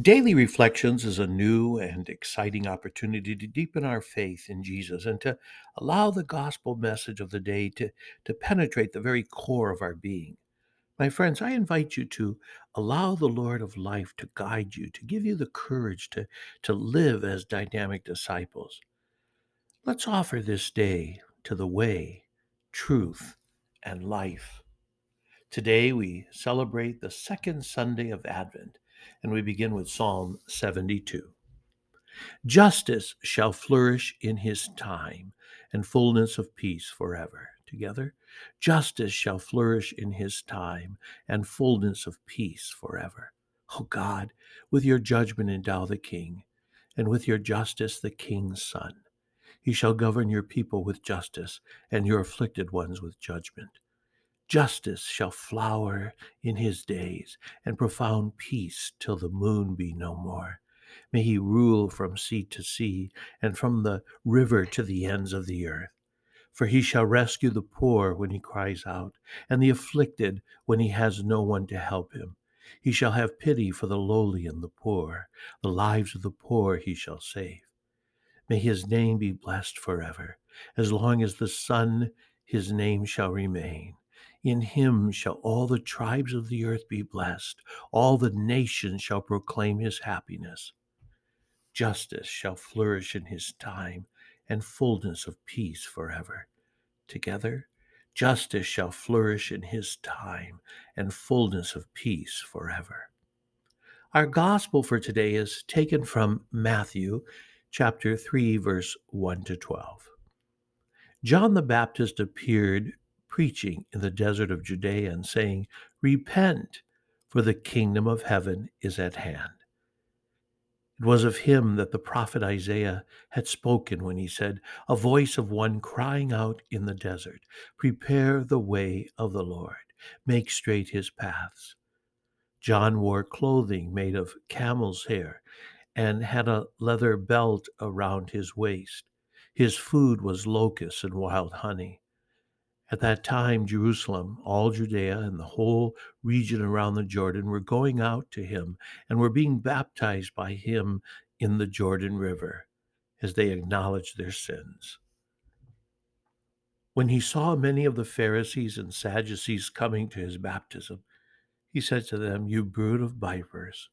Daily Reflections is a new and exciting opportunity to deepen our faith in Jesus and to allow the gospel message of the day to, to penetrate the very core of our being. My friends, I invite you to allow the Lord of life to guide you, to give you the courage to, to live as dynamic disciples. Let's offer this day to the way, truth, and life. Today we celebrate the second Sunday of Advent and we begin with Psalm 72. Justice shall flourish in his time, and fullness of peace forever. Together, justice shall flourish in his time, and fullness of peace forever. O God, with your judgment endow the king, and with your justice the king's son. He shall govern your people with justice, and your afflicted ones with judgment. Justice shall flower in his days, and profound peace till the moon be no more. May he rule from sea to sea, and from the river to the ends of the earth. For he shall rescue the poor when he cries out, and the afflicted when he has no one to help him. He shall have pity for the lowly and the poor. The lives of the poor he shall save. May his name be blessed forever. As long as the sun, his name shall remain. In him shall all the tribes of the earth be blessed, all the nations shall proclaim his happiness. Justice shall flourish in his time, and fullness of peace forever. Together, justice shall flourish in his time, and fullness of peace forever. Our gospel for today is taken from Matthew chapter 3 verse 1 to 12. John the Baptist appeared preaching in the desert of Judea and saying, Repent, for the kingdom of heaven is at hand. It was of him that the prophet Isaiah had spoken when he said, A voice of one crying out in the desert, Prepare the way of the Lord, make straight his paths. John wore clothing made of camel's hair and had a leather belt around his waist. His food was locusts and wild honey. At that time, Jerusalem, all Judea, and the whole region around the Jordan were going out to him and were being baptized by him in the Jordan River as they acknowledged their sins. When he saw many of the Pharisees and Sadducees coming to his baptism, he said to them, You brood of vipers,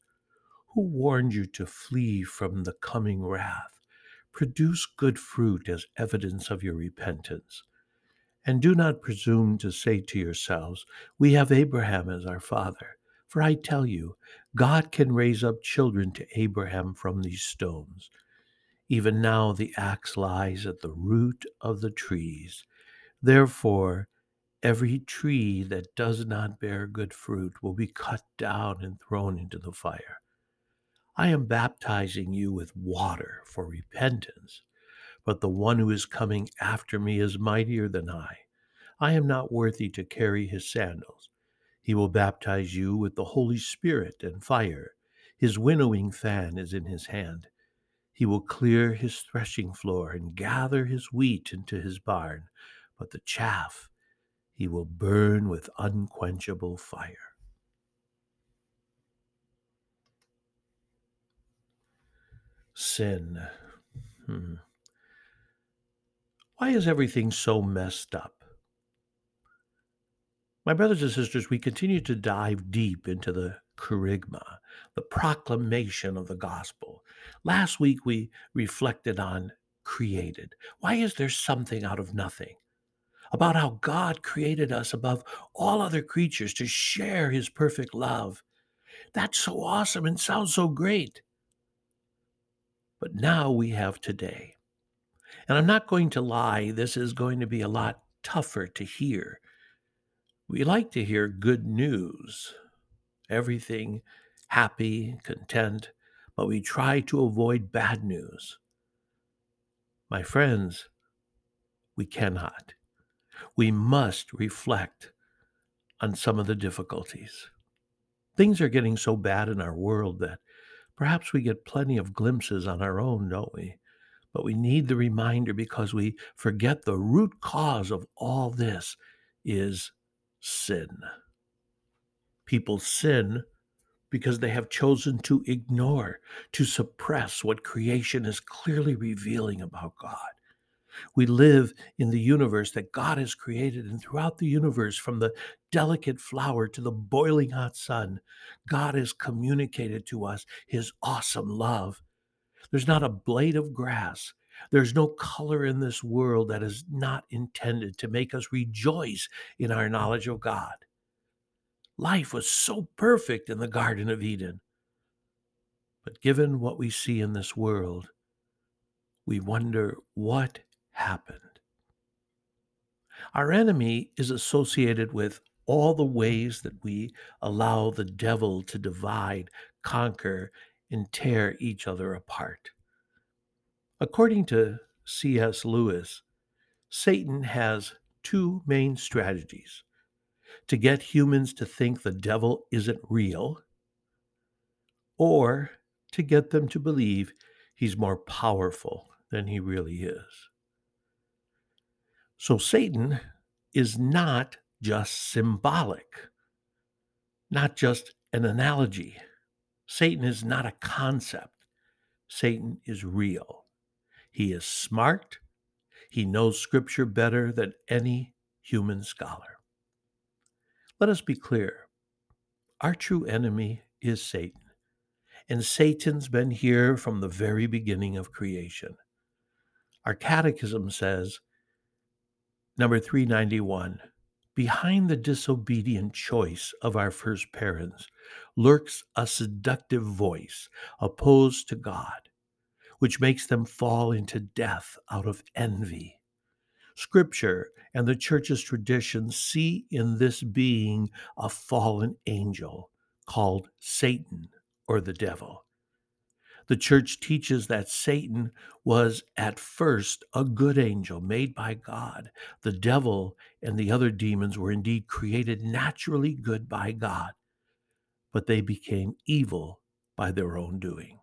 who warned you to flee from the coming wrath? Produce good fruit as evidence of your repentance. And do not presume to say to yourselves, We have Abraham as our father. For I tell you, God can raise up children to Abraham from these stones. Even now the axe lies at the root of the trees. Therefore, every tree that does not bear good fruit will be cut down and thrown into the fire. I am baptizing you with water for repentance but the one who is coming after me is mightier than I. I am not worthy to carry his sandals. He will baptize you with the Holy Spirit and fire. His winnowing fan is in his hand. He will clear his threshing floor and gather his wheat into his barn, but the chaff he will burn with unquenchable fire. Sin. Hmm. Why is everything so messed up? My brothers and sisters, we continue to dive deep into the kerygma, the proclamation of the gospel. Last week we reflected on created. Why is there something out of nothing? About how God created us above all other creatures to share his perfect love. That's so awesome and sounds so great. But now we have today. And I'm not going to lie, this is going to be a lot tougher to hear. We like to hear good news, everything happy, content, but we try to avoid bad news. My friends, we cannot. We must reflect on some of the difficulties. Things are getting so bad in our world that perhaps we get plenty of glimpses on our own, don't we? But we need the reminder because we forget the root cause of all this is sin. People sin because they have chosen to ignore, to suppress what creation is clearly revealing about God. We live in the universe that God has created, and throughout the universe, from the delicate flower to the boiling hot sun, God has communicated to us his awesome love. There's not a blade of grass, there's no color in this world that is not intended to make us rejoice in our knowledge of God. Life was so perfect in the Garden of Eden. But given what we see in this world, we wonder what happened. Our enemy is associated with all the ways that we allow the devil to divide, conquer, and tear each other apart. According to C.S. Lewis, Satan has two main strategies to get humans to think the devil isn't real, or to get them to believe he's more powerful than he really is. So Satan is not just symbolic, not just an analogy. Satan is not a concept. Satan is real. He is smart. He knows scripture better than any human scholar. Let us be clear our true enemy is Satan, and Satan's been here from the very beginning of creation. Our catechism says Number 391 Behind the disobedient choice of our first parents lurks a seductive voice opposed to God, which makes them fall into death out of envy. Scripture and the church's tradition see in this being a fallen angel called Satan or the devil. The church teaches that Satan was at first a good angel made by God. The devil and the other demons were indeed created naturally good by God, but they became evil by their own doing.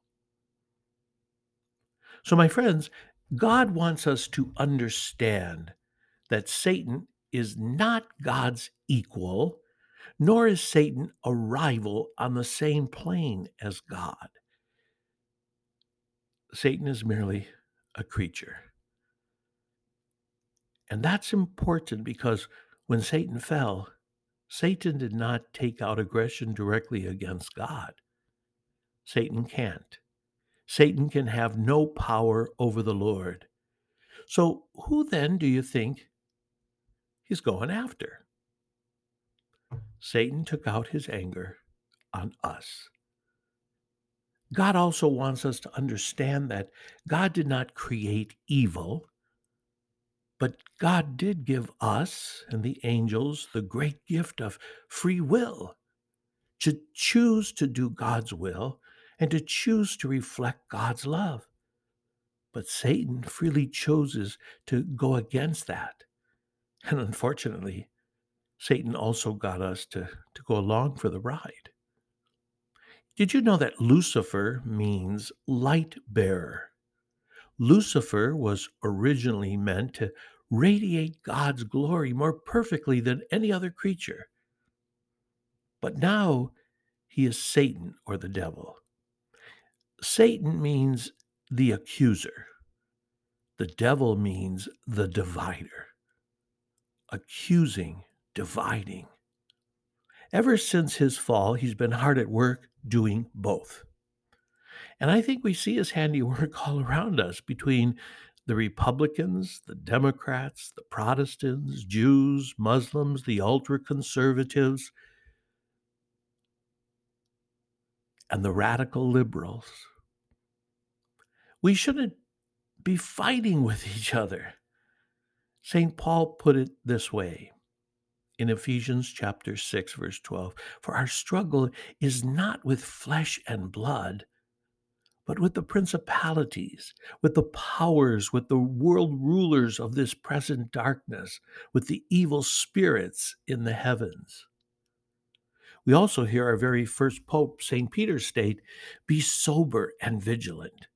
So, my friends, God wants us to understand that Satan is not God's equal, nor is Satan a rival on the same plane as God. Satan is merely a creature. And that's important because when Satan fell, Satan did not take out aggression directly against God. Satan can't. Satan can have no power over the Lord. So, who then do you think he's going after? Satan took out his anger on us. God also wants us to understand that God did not create evil, but God did give us and the angels the great gift of free will to choose to do God's will and to choose to reflect God's love. But Satan freely chooses to go against that. And unfortunately, Satan also got us to, to go along for the ride. Did you know that Lucifer means light bearer? Lucifer was originally meant to radiate God's glory more perfectly than any other creature. But now he is Satan or the devil. Satan means the accuser, the devil means the divider, accusing, dividing. Ever since his fall, he's been hard at work doing both. And I think we see his handiwork all around us between the Republicans, the Democrats, the Protestants, Jews, Muslims, the ultra conservatives, and the radical liberals. We shouldn't be fighting with each other. St. Paul put it this way in Ephesians chapter 6 verse 12 for our struggle is not with flesh and blood but with the principalities with the powers with the world rulers of this present darkness with the evil spirits in the heavens. We also hear our very first pope st peter state be sober and vigilant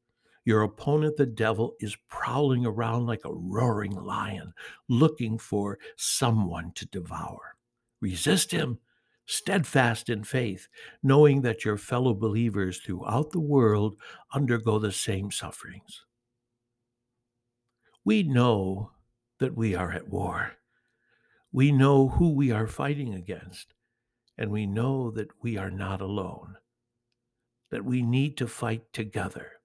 your opponent, the devil, is prowling around like a roaring lion, looking for someone to devour. Resist him, steadfast in faith, knowing that your fellow believers throughout the world undergo the same sufferings. We know that we are at war. We know who we are fighting against, and we know that we are not alone, that we need to fight together.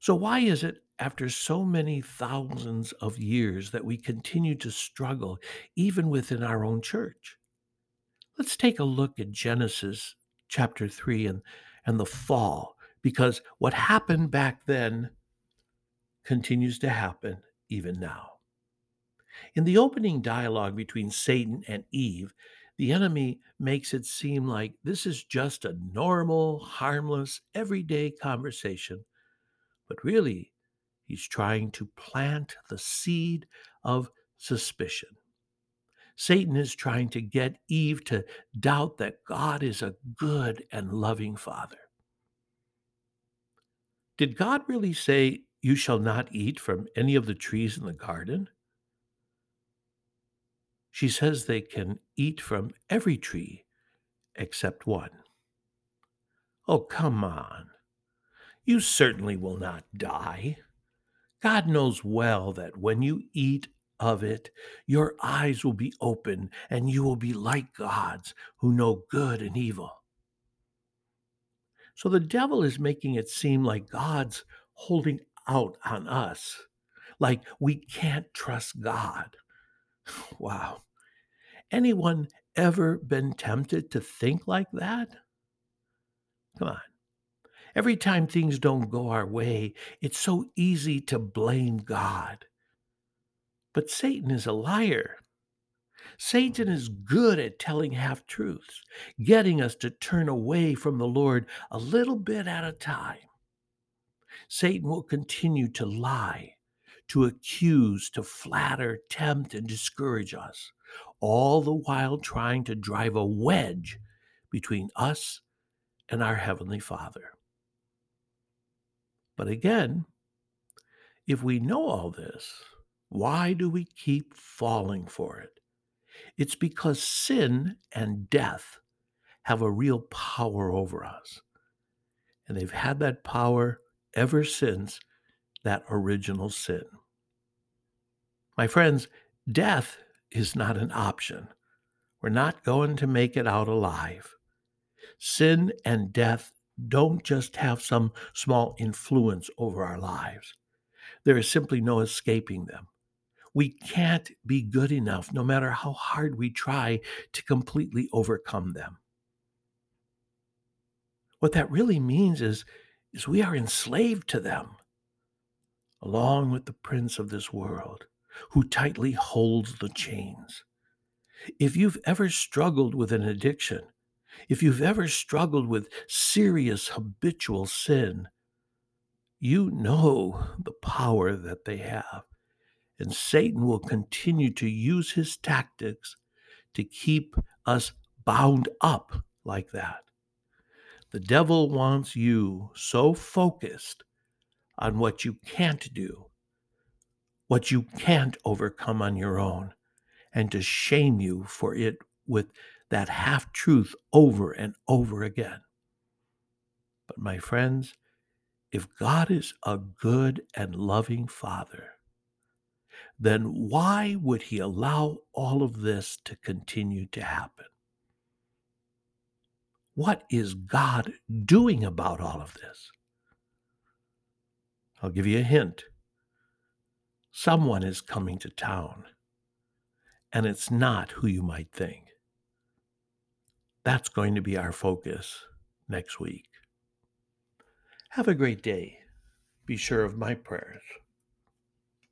So, why is it after so many thousands of years that we continue to struggle, even within our own church? Let's take a look at Genesis chapter 3 and, and the fall, because what happened back then continues to happen even now. In the opening dialogue between Satan and Eve, the enemy makes it seem like this is just a normal, harmless, everyday conversation, but really, he's trying to plant the seed of suspicion. Satan is trying to get Eve to doubt that God is a good and loving father. Did God really say, You shall not eat from any of the trees in the garden? She says they can eat from every tree except one. Oh, come on. You certainly will not die. God knows well that when you eat of it, your eyes will be open and you will be like gods who know good and evil. So the devil is making it seem like God's holding out on us, like we can't trust God. Wow. Anyone ever been tempted to think like that? Come on. Every time things don't go our way, it's so easy to blame God. But Satan is a liar. Satan is good at telling half truths, getting us to turn away from the Lord a little bit at a time. Satan will continue to lie, to accuse, to flatter, tempt, and discourage us, all the while trying to drive a wedge between us and our Heavenly Father. But again, if we know all this, why do we keep falling for it? It's because sin and death have a real power over us. And they've had that power ever since that original sin. My friends, death is not an option. We're not going to make it out alive. Sin and death don't just have some small influence over our lives, there is simply no escaping them. We can't be good enough, no matter how hard we try to completely overcome them. What that really means is, is we are enslaved to them, along with the prince of this world, who tightly holds the chains. If you've ever struggled with an addiction, if you've ever struggled with serious habitual sin, you know the power that they have. And Satan will continue to use his tactics to keep us bound up like that. The devil wants you so focused on what you can't do, what you can't overcome on your own, and to shame you for it with that half truth over and over again. But my friends, if God is a good and loving Father, then why would he allow all of this to continue to happen? What is God doing about all of this? I'll give you a hint. Someone is coming to town, and it's not who you might think. That's going to be our focus next week. Have a great day. Be sure of my prayers.